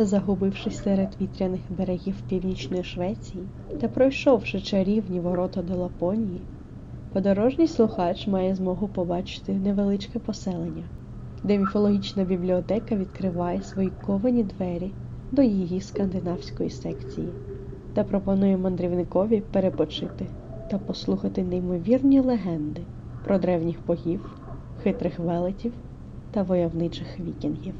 Загубившись серед вітряних берегів північної Швеції та пройшовши чарівні ворота до Лапонії, подорожній слухач має змогу побачити невеличке поселення, де міфологічна бібліотека відкриває свої ковані двері до її скандинавської секції та пропонує мандрівникові перепочити та послухати неймовірні легенди про древніх богів, хитрих велетів та войовничих вікінгів.